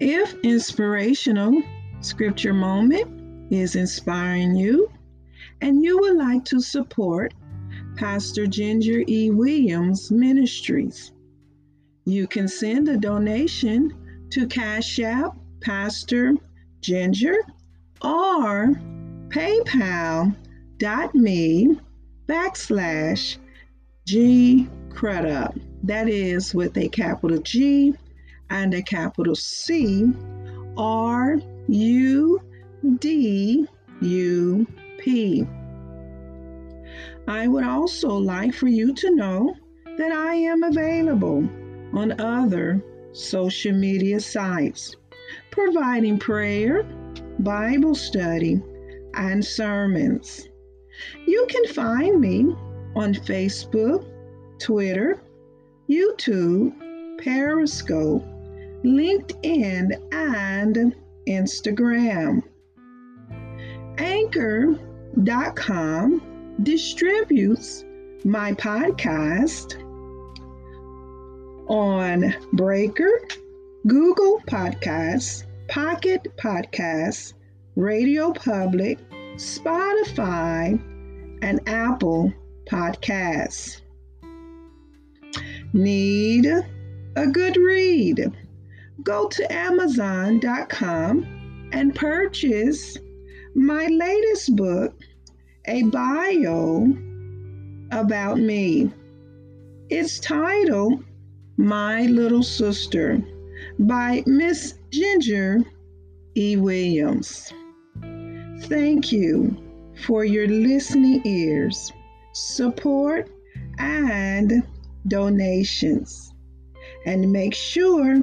If inspirational scripture moment is inspiring you and you would like to support Pastor Ginger E. Williams Ministries, you can send a donation to Cash App Pastor Ginger or paypal.me backslash G Crudup. That is with a capital G and a capital C R U D U P. I would also like for you to know that I am available on other social media sites, providing prayer, Bible study, and sermons. You can find me on Facebook, Twitter, YouTube, Periscope, LinkedIn, and Instagram. Anchor.com distributes my podcast on Breaker, Google Podcasts, Pocket Podcasts, Radio Public, Spotify, and Apple Podcasts. Need a good read? Go to Amazon.com and purchase my latest book, A Bio About Me. It's titled My Little Sister by Miss Ginger E. Williams. Thank you for your listening ears, support, and donations. And make sure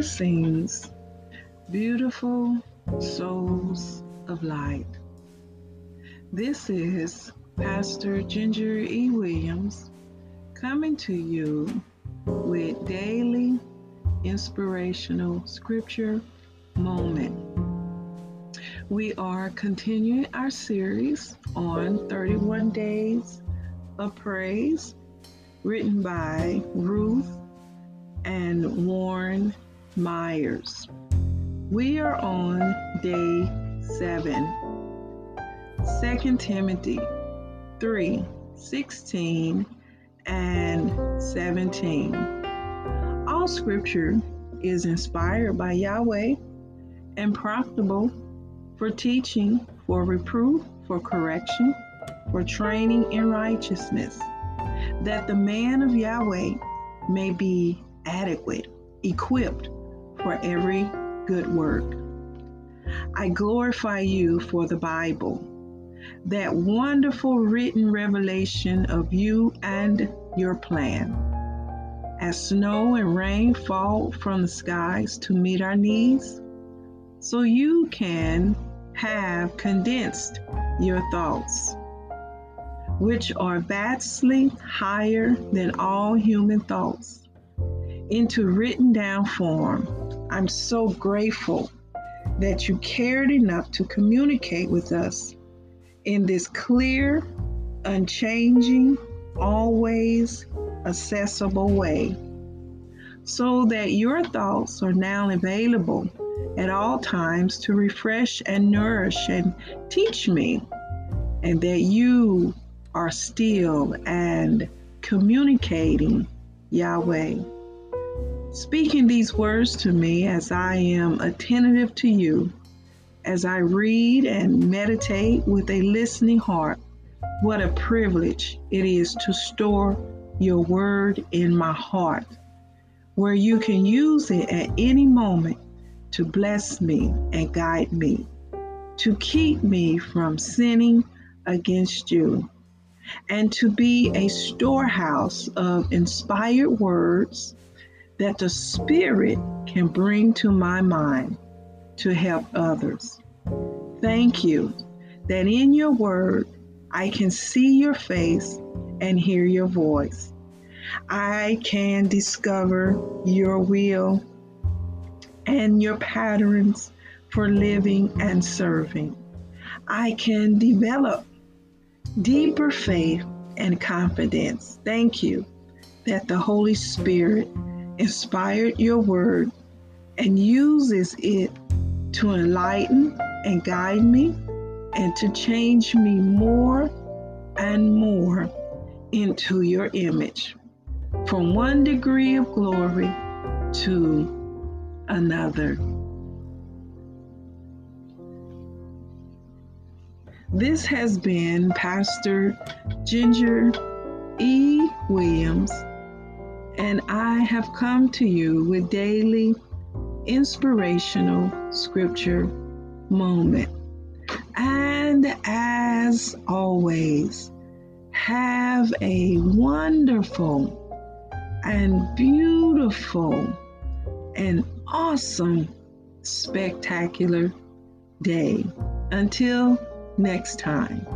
Blessings, beautiful souls of light. This is Pastor Ginger E. Williams coming to you with daily inspirational scripture moment. We are continuing our series on 31 Days of Praise, written by Ruth and Warren Myers. We are on day seven. 2 Timothy 3 16 and 17. All scripture is inspired by Yahweh and profitable for teaching, for reproof, for correction, for training in righteousness, that the man of Yahweh may be adequate, equipped for every good work. I glorify you for the Bible, that wonderful written revelation of you and your plan. As snow and rain fall from the skies to meet our needs, so you can have condensed your thoughts, which are vastly higher than all human thoughts, into written down form. I'm so grateful that you cared enough to communicate with us in this clear, unchanging, always accessible way, so that your thoughts are now available at all times to refresh and nourish and teach me, and that you are still and communicating Yahweh. Speaking these words to me as I am attentive to you, as I read and meditate with a listening heart, what a privilege it is to store your word in my heart, where you can use it at any moment to bless me and guide me, to keep me from sinning against you and to be a storehouse of inspired words that the Spirit can bring to my mind to help others. Thank you that in your word I can see your face and hear your voice. I can discover your will and your patterns for living and serving. I can develop deeper faith and confidence. Thank you that the Holy Spirit inspired your word and uses it to enlighten and guide me and to change me more and more into your image from one degree of glory to another. This has been Pastor Ginger E. Williams, and I have come to you with daily inspirational scripture moment. And as always, have a wonderful and beautiful and awesome, spectacular day. Until next time.